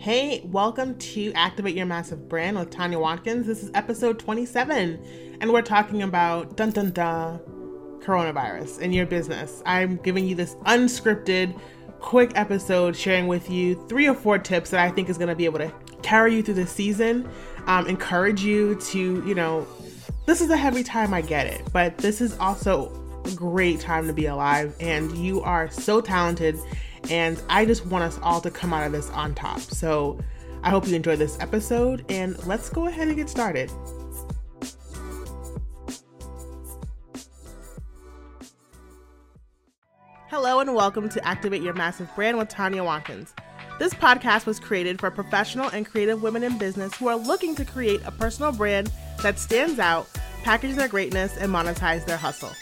Hey, welcome to Activate Your Massive Brand with Tanya Watkins. This is episode 27, and we're talking about dun dun dun coronavirus in your business. I'm giving you this unscripted, quick episode sharing with you three or four tips that I think is going to be able to carry you through the season, um, encourage you to, you know, this is a heavy time, I get it, but this is also a great time to be alive, and you are so talented and I just want us all to come out of this on top. So I hope you enjoy this episode, and let's go ahead and get started. Hello, and welcome to Activate Your Massive Brand with Tanya Watkins. This podcast was created for professional and creative women in business who are looking to create a personal brand that stands out, package their greatness, and monetize their hustle.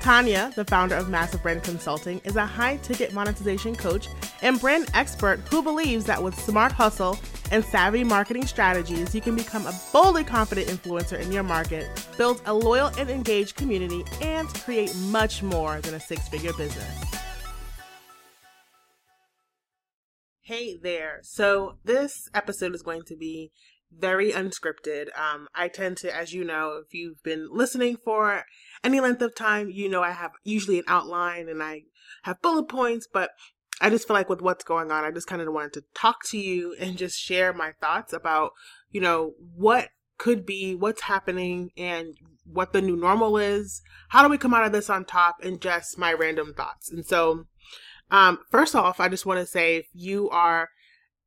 Tanya, the founder of Massive Brand Consulting, is a high ticket monetization coach and brand expert who believes that with smart hustle and savvy marketing strategies, you can become a boldly confident influencer in your market, build a loyal and engaged community, and create much more than a six figure business. Hey there. So, this episode is going to be very unscripted. Um, I tend to, as you know, if you've been listening for any length of time, you know I have usually an outline and I have bullet points, but I just feel like with what's going on, I just kind of wanted to talk to you and just share my thoughts about, you know, what could be, what's happening, and what the new normal is. How do we come out of this on top? And just my random thoughts. And so, um, first off, I just want to say if you are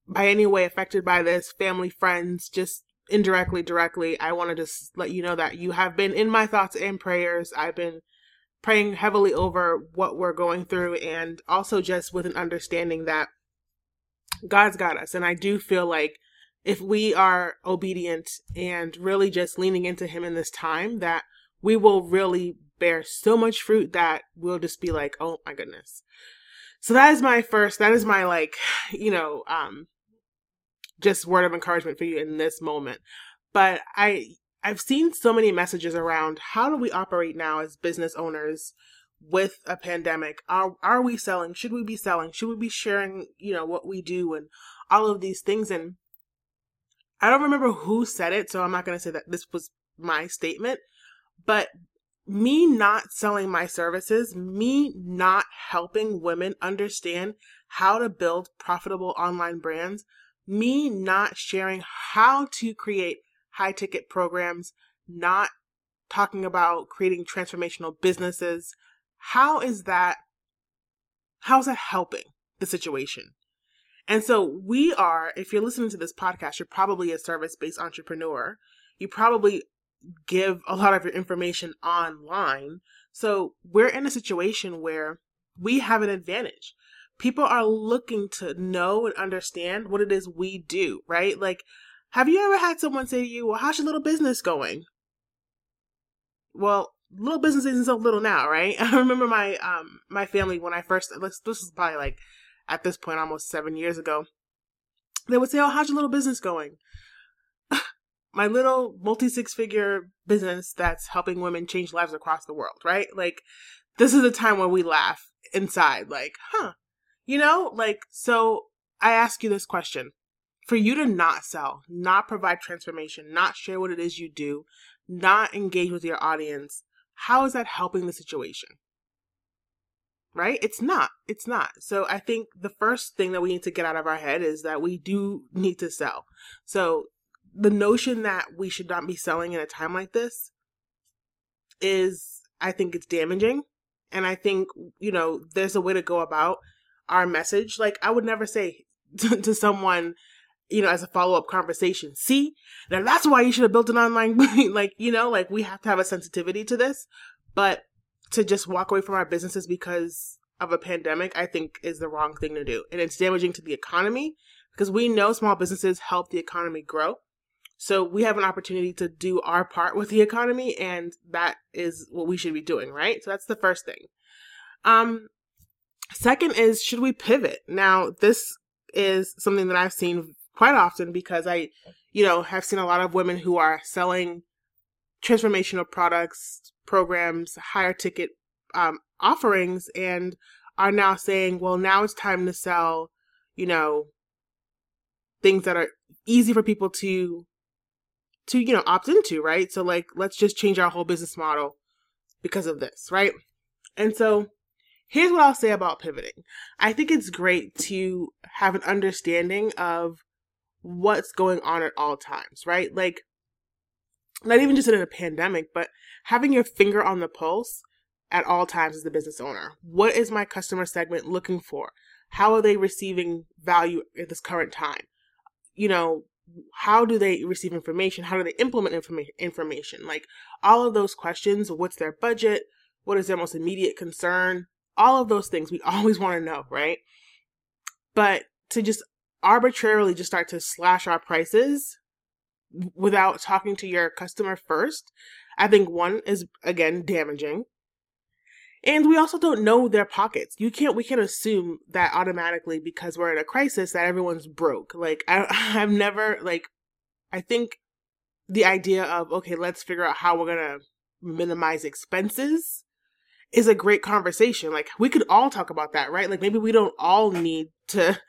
by any way affected by this, family, friends, just indirectly, directly, I want to just let you know that you have been in my thoughts and prayers. I've been praying heavily over what we're going through and also just with an understanding that God's got us. And I do feel like if we are obedient and really just leaning into Him in this time, that we will really bear so much fruit that we'll just be like, oh my goodness. So that is my first, that is my like, you know, um, just word of encouragement for you in this moment. But I I've seen so many messages around how do we operate now as business owners with a pandemic? Are are we selling? Should we be selling? Should we be sharing, you know, what we do and all of these things and I don't remember who said it, so I'm not going to say that this was my statement, but me not selling my services, me not helping women understand how to build profitable online brands me not sharing how to create high ticket programs, not talking about creating transformational businesses, how is that how's that helping the situation? And so we are, if you're listening to this podcast, you're probably a service-based entrepreneur. You probably give a lot of your information online. So we're in a situation where we have an advantage people are looking to know and understand what it is we do, right? Like, have you ever had someone say to you, Well, how's your little business going? Well, little business isn't so little now, right? I remember my um my family when I first this this is probably like at this point almost seven years ago. They would say, Oh, how's your little business going? my little multi six figure business that's helping women change lives across the world, right? Like this is a time where we laugh inside, like, huh, you know, like, so I ask you this question for you to not sell, not provide transformation, not share what it is you do, not engage with your audience, how is that helping the situation? Right? It's not. It's not. So I think the first thing that we need to get out of our head is that we do need to sell. So the notion that we should not be selling in a time like this is, I think it's damaging. And I think, you know, there's a way to go about our message. Like I would never say to, to someone, you know, as a follow up conversation, see, now that's why you should have built an online, like, you know, like we have to have a sensitivity to this, but to just walk away from our businesses because of a pandemic, I think is the wrong thing to do. And it's damaging to the economy because we know small businesses help the economy grow. So we have an opportunity to do our part with the economy and that is what we should be doing, right? So that's the first thing. Um Second is, should we pivot? Now, this is something that I've seen quite often because I, you know, have seen a lot of women who are selling transformational products, programs, higher ticket um, offerings, and are now saying, well, now it's time to sell, you know, things that are easy for people to to you know opt into right so like let's just change our whole business model because of this right and so here's what i'll say about pivoting. I think it's great to have an understanding of what's going on at all times right? Like not even just in a pandemic but having your finger on the pulse at all times as the business owner. What is my customer segment looking for? How are they receiving value at this current time? You know how do they receive information? How do they implement informa- information? Like all of those questions what's their budget? What is their most immediate concern all of those things we always want to know right but to just arbitrarily just start to slash our prices without talking to your customer first i think one is again damaging and we also don't know their pockets. You can't we can't assume that automatically because we're in a crisis that everyone's broke. Like I I've never like I think the idea of okay, let's figure out how we're going to minimize expenses is a great conversation. Like we could all talk about that, right? Like maybe we don't all need to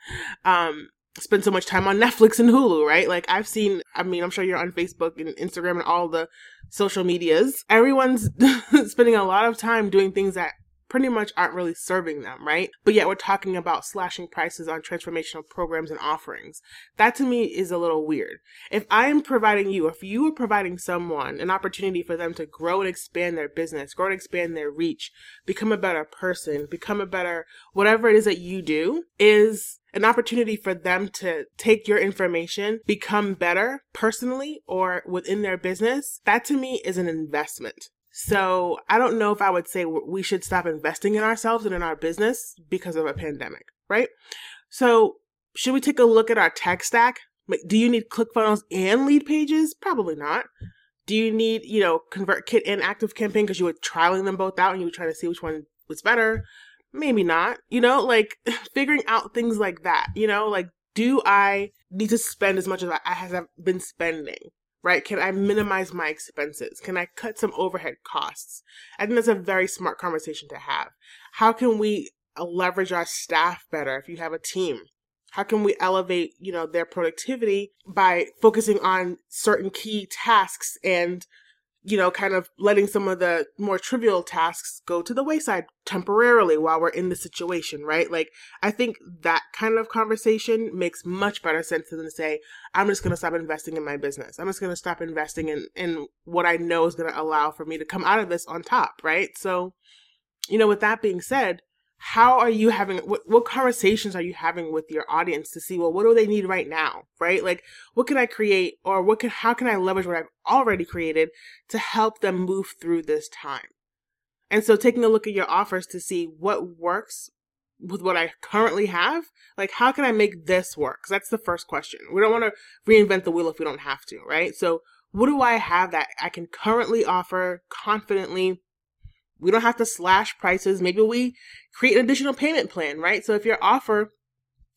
um spend so much time on Netflix and Hulu, right? Like I've seen, I mean, I'm sure you're on Facebook and Instagram and all the social medias. Everyone's spending a lot of time doing things that pretty much aren't really serving them, right? But yet we're talking about slashing prices on transformational programs and offerings. That to me is a little weird. If I am providing you, if you are providing someone an opportunity for them to grow and expand their business, grow and expand their reach, become a better person, become a better whatever it is that you do, is an opportunity for them to take your information, become better personally or within their business, that to me is an investment. So I don't know if I would say we should stop investing in ourselves and in our business because of a pandemic, right? So should we take a look at our tech stack? Do you need ClickFunnels and Leadpages? Probably not. Do you need, you know, ConvertKit and Active Campaign because you were trialing them both out and you were trying to see which one was better? Maybe not. You know, like figuring out things like that. You know, like do I need to spend as much as I have been spending? Right? Can I minimize my expenses? Can I cut some overhead costs? I think that's a very smart conversation to have. How can we uh, leverage our staff better if you have a team? How can we elevate, you know, their productivity by focusing on certain key tasks and you know, kind of letting some of the more trivial tasks go to the wayside temporarily while we're in the situation, right? Like, I think that kind of conversation makes much better sense than to say, I'm just going to stop investing in my business. I'm just going to stop investing in, in what I know is going to allow for me to come out of this on top, right? So, you know, with that being said, how are you having what, what conversations are you having with your audience to see well what do they need right now right? Like what can i create or what can how can i leverage what i've already created to help them move through this time? And so taking a look at your offers to see what works with what i currently have like how can i make this work? Because that's the first question. We don't want to reinvent the wheel if we don't have to right? So what do i have that i can currently offer confidently we don't have to slash prices. Maybe we create an additional payment plan, right? So if your offer,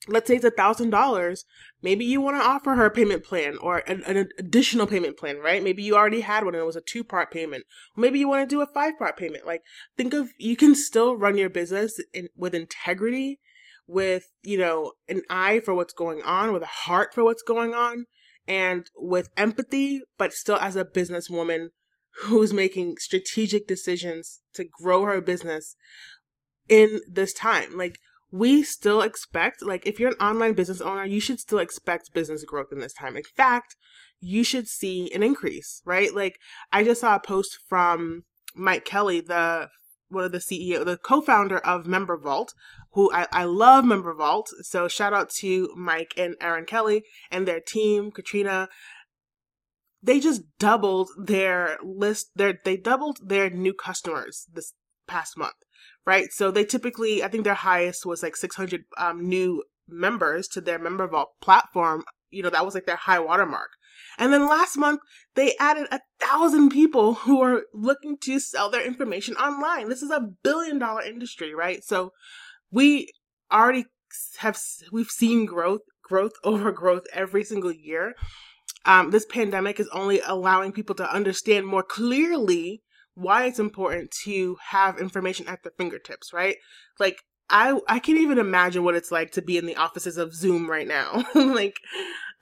let's say it's a thousand dollars, maybe you want to offer her a payment plan or an, an, additional payment plan, right? Maybe you already had one and it was a two part payment. Maybe you want to do a five part payment. Like think of you can still run your business in, with integrity, with you know an eye for what's going on, with a heart for what's going on, and with empathy, but still as a businesswoman who's making strategic decisions to grow her business in this time. Like, we still expect, like, if you're an online business owner, you should still expect business growth in this time. In fact, you should see an increase, right? Like, I just saw a post from Mike Kelly, the one of the CEO, the co-founder of Member Vault, who I, I love Member Vault. So shout out to Mike and Erin Kelly and their team, Katrina they just doubled their list their they doubled their new customers this past month right? So they typically i think their highest was like 600 um, new members to their member vault platform you know that was like their high watermark. And then last month they added a thousand people who are looking to sell their information online. This is a billion dollar industry right? So we already have we've seen growth growth over growth every single year um, this pandemic is only allowing people to understand more clearly why it's important to have information at their fingertips, right? Like I I can't even imagine what it's like to be in the offices of Zoom right now. like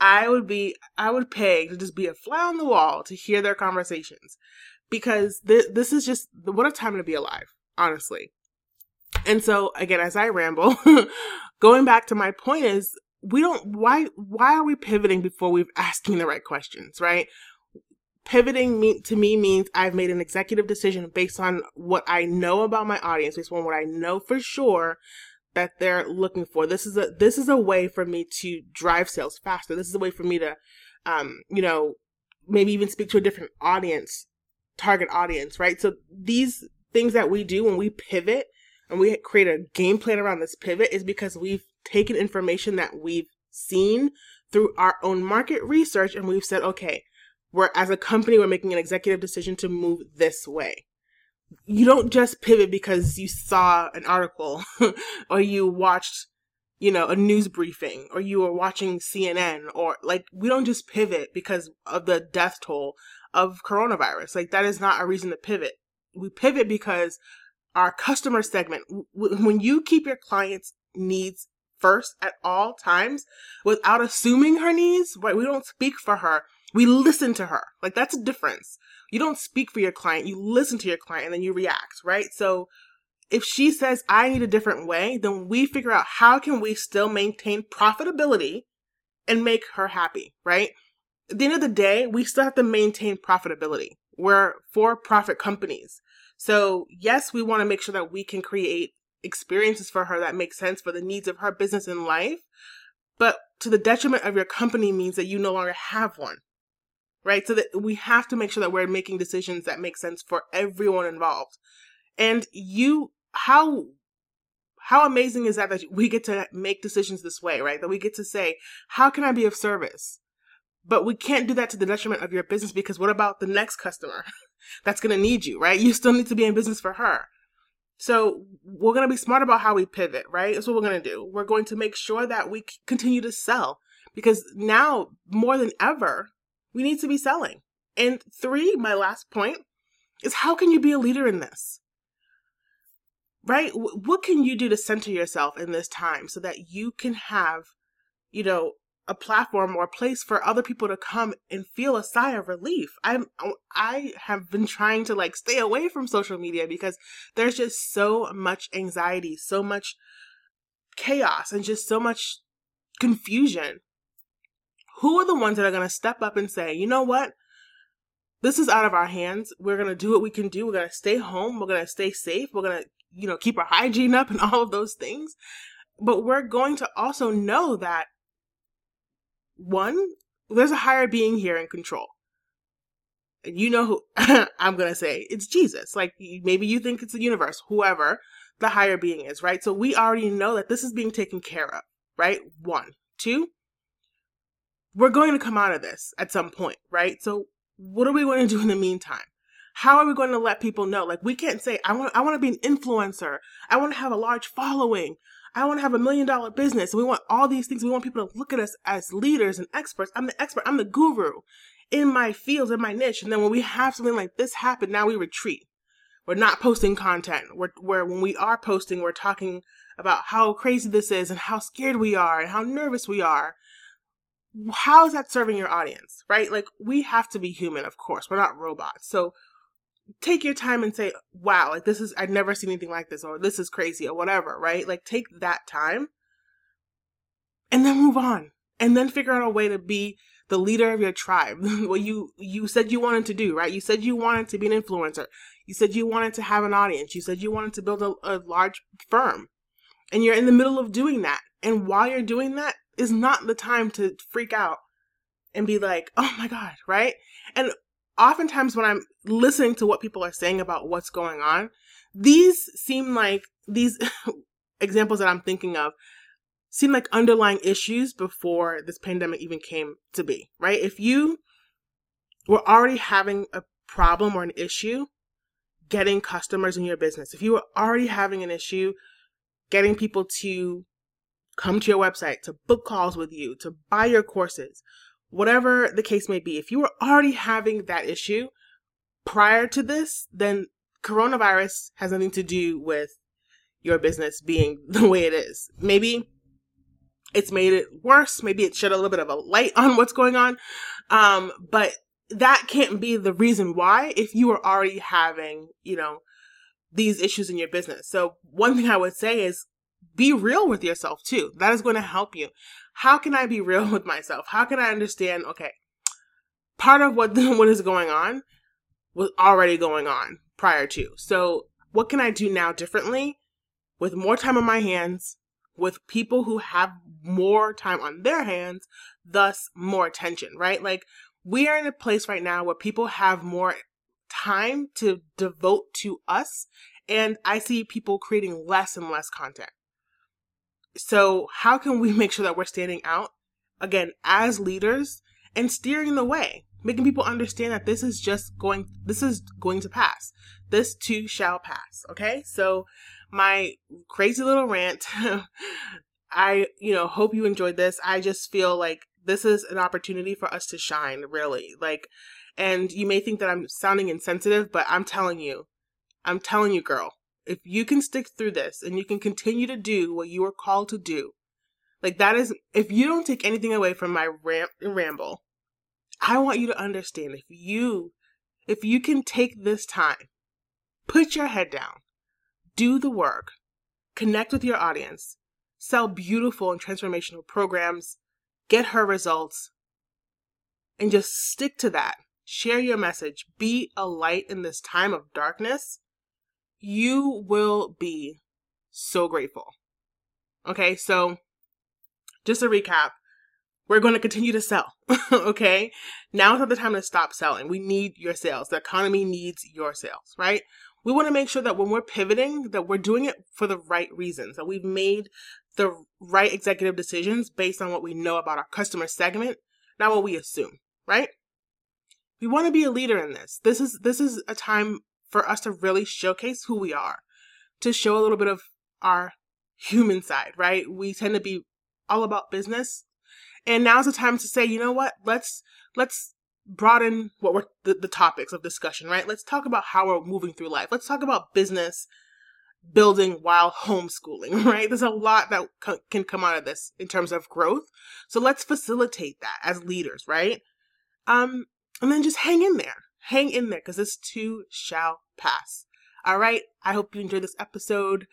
I would be I would pay to just be a fly on the wall to hear their conversations because th- this is just what a time to be alive, honestly. And so again, as I ramble, going back to my point is we don't why why are we pivoting before we've asking the right questions, right? Pivoting me, to me means I've made an executive decision based on what I know about my audience, based on what I know for sure that they're looking for. This is a this is a way for me to drive sales faster. This is a way for me to um, you know, maybe even speak to a different audience, target audience, right? So these things that we do when we pivot and we create a game plan around this pivot is because we've taken information that we've seen through our own market research and we've said, okay, we're as a company, we're making an executive decision to move this way. You don't just pivot because you saw an article or you watched, you know, a news briefing or you were watching CNN or like, we don't just pivot because of the death toll of coronavirus. Like, that is not a reason to pivot. We pivot because our customer segment, when you keep your clients' needs first at all times without assuming her needs, right? We don't speak for her. We listen to her. Like that's a difference. You don't speak for your client. You listen to your client and then you react, right? So if she says I need a different way, then we figure out how can we still maintain profitability and make her happy, right? At the end of the day, we still have to maintain profitability. We're for profit companies. So yes, we want to make sure that we can create experiences for her that make sense for the needs of her business and life. But to the detriment of your company means that you no longer have one. Right? So that we have to make sure that we're making decisions that make sense for everyone involved. And you, how, how amazing is that that we get to make decisions this way, right? That we get to say, how can I be of service? But we can't do that to the detriment of your business because what about the next customer that's going to need you, right? You still need to be in business for her. So we're going to be smart about how we pivot, right? That's what we're going to do. We're going to make sure that we continue to sell because now more than ever, we need to be selling. And three, my last point is how can you be a leader in this? Right? What can you do to center yourself in this time so that you can have, you know, a platform or a place for other people to come and feel a sigh of relief. I'm I have been trying to like stay away from social media because there's just so much anxiety, so much chaos and just so much confusion. Who are the ones that are going to step up and say, "You know what? This is out of our hands. We're going to do what we can do. We're going to stay home. We're going to stay safe. We're going to, you know, keep our hygiene up and all of those things." But we're going to also know that one, there's a higher being here in control. And you know who I'm going to say it's Jesus. Like maybe you think it's the universe, whoever the higher being is, right? So we already know that this is being taken care of, right? One. Two, we're going to come out of this at some point, right? So what are we going to do in the meantime? How are we going to let people know? Like we can't say, I want, I want to be an influencer. I want to have a large following. I want to have a million dollar business. We want all these things. We want people to look at us as leaders and experts. I'm the expert. I'm the guru in my field, in my niche. And then when we have something like this happen, now we retreat. We're not posting content. We're, where when we are posting, we're talking about how crazy this is and how scared we are and how nervous we are. How is that serving your audience, right? Like we have to be human, of course. We're not robots. So take your time and say, wow, like this is, I've never seen anything like this, or this is crazy, or whatever, right? Like take that time and then move on. And then figure out a way to be the leader of your tribe. what you, you said you wanted to do, right? You said you wanted to be an influencer. You said you wanted to have an audience. You said you wanted to build a, a large firm. And you're in the middle of doing that. And while you're doing that is not the time to freak out and be like, oh my God, right? And oftentimes when I'm listening to what people are saying about what's going on, these seem like these examples that I'm thinking of seem like underlying issues before this pandemic even came to be, right? If you were already having a problem or an issue getting customers in your business, if you were already having an issue getting people to come to your website, to book calls with you, to buy your courses, whatever the case may be, if you were already having that issue prior to this, then coronavirus has nothing to do with your business being the way it is. Maybe it's made it worse. Maybe it shed a little bit of a light on what's going on. Um, but that can't be the reason why if you are already having, you know, these issues in your business. So one thing I would say is be real with yourself too. That is going to help you. How can I be real with myself? How can I understand, okay, part of what, what is going on was already going on prior to. So what can I do now differently with more time on my hands, with people who have more time on their hands, thus more attention, right? Like we are in a place right now where people have more time to devote to us. And I see people creating less and less content. So, how can we make sure that we're standing out again as leaders and steering the way, making people understand that this is just going, this is going to pass. This too shall pass. Okay. So, my crazy little rant. I, you know, hope you enjoyed this. I just feel like this is an opportunity for us to shine, really. Like, and you may think that I'm sounding insensitive, but I'm telling you, I'm telling you, girl, if you can stick through this and you can continue to do what you are called to do, like that is, if you don't take anything away from my ramp and ramble, I want you to understand if you, if you can take this time, put your head down, do the work, connect with your audience, sell beautiful and transformational programs, get her results, and just stick to that. Share your message. Be a light in this time of darkness. You will be so grateful. Okay, so just a recap. We're going to continue to sell. okay. Now is not the time to stop selling. We need your sales. The economy needs your sales, right? We want to make sure that when we're pivoting, that we're doing it for the right reasons, that we've made the right executive decisions based on what we know about our customer segment, not what we assume, right? We want to be a leader in this. This is this is a time for us to really showcase who we are, to show a little bit of our human side, right? We tend to be all about business. And now's the time to say, you know what? Let's let's broaden what we're the, the topics of discussion, right? Let's talk about how we're moving through life. Let's talk about business building while homeschooling, right? There's a lot that c- can come out of this in terms of growth. So let's facilitate that as leaders, right? Um, and then just hang in there. Hang in there because this too shall pass. All right. I hope you enjoyed this episode.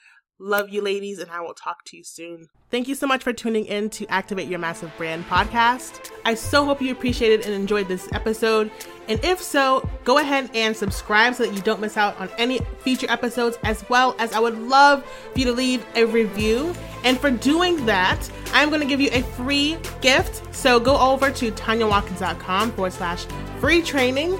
Love you, ladies, and I will talk to you soon. Thank you so much for tuning in to Activate Your Massive Brand podcast. I so hope you appreciated and enjoyed this episode. And if so, go ahead and subscribe so that you don't miss out on any future episodes, as well as I would love for you to leave a review. And for doing that, I'm going to give you a free gift. So go over to tanyawatkins.com forward slash free training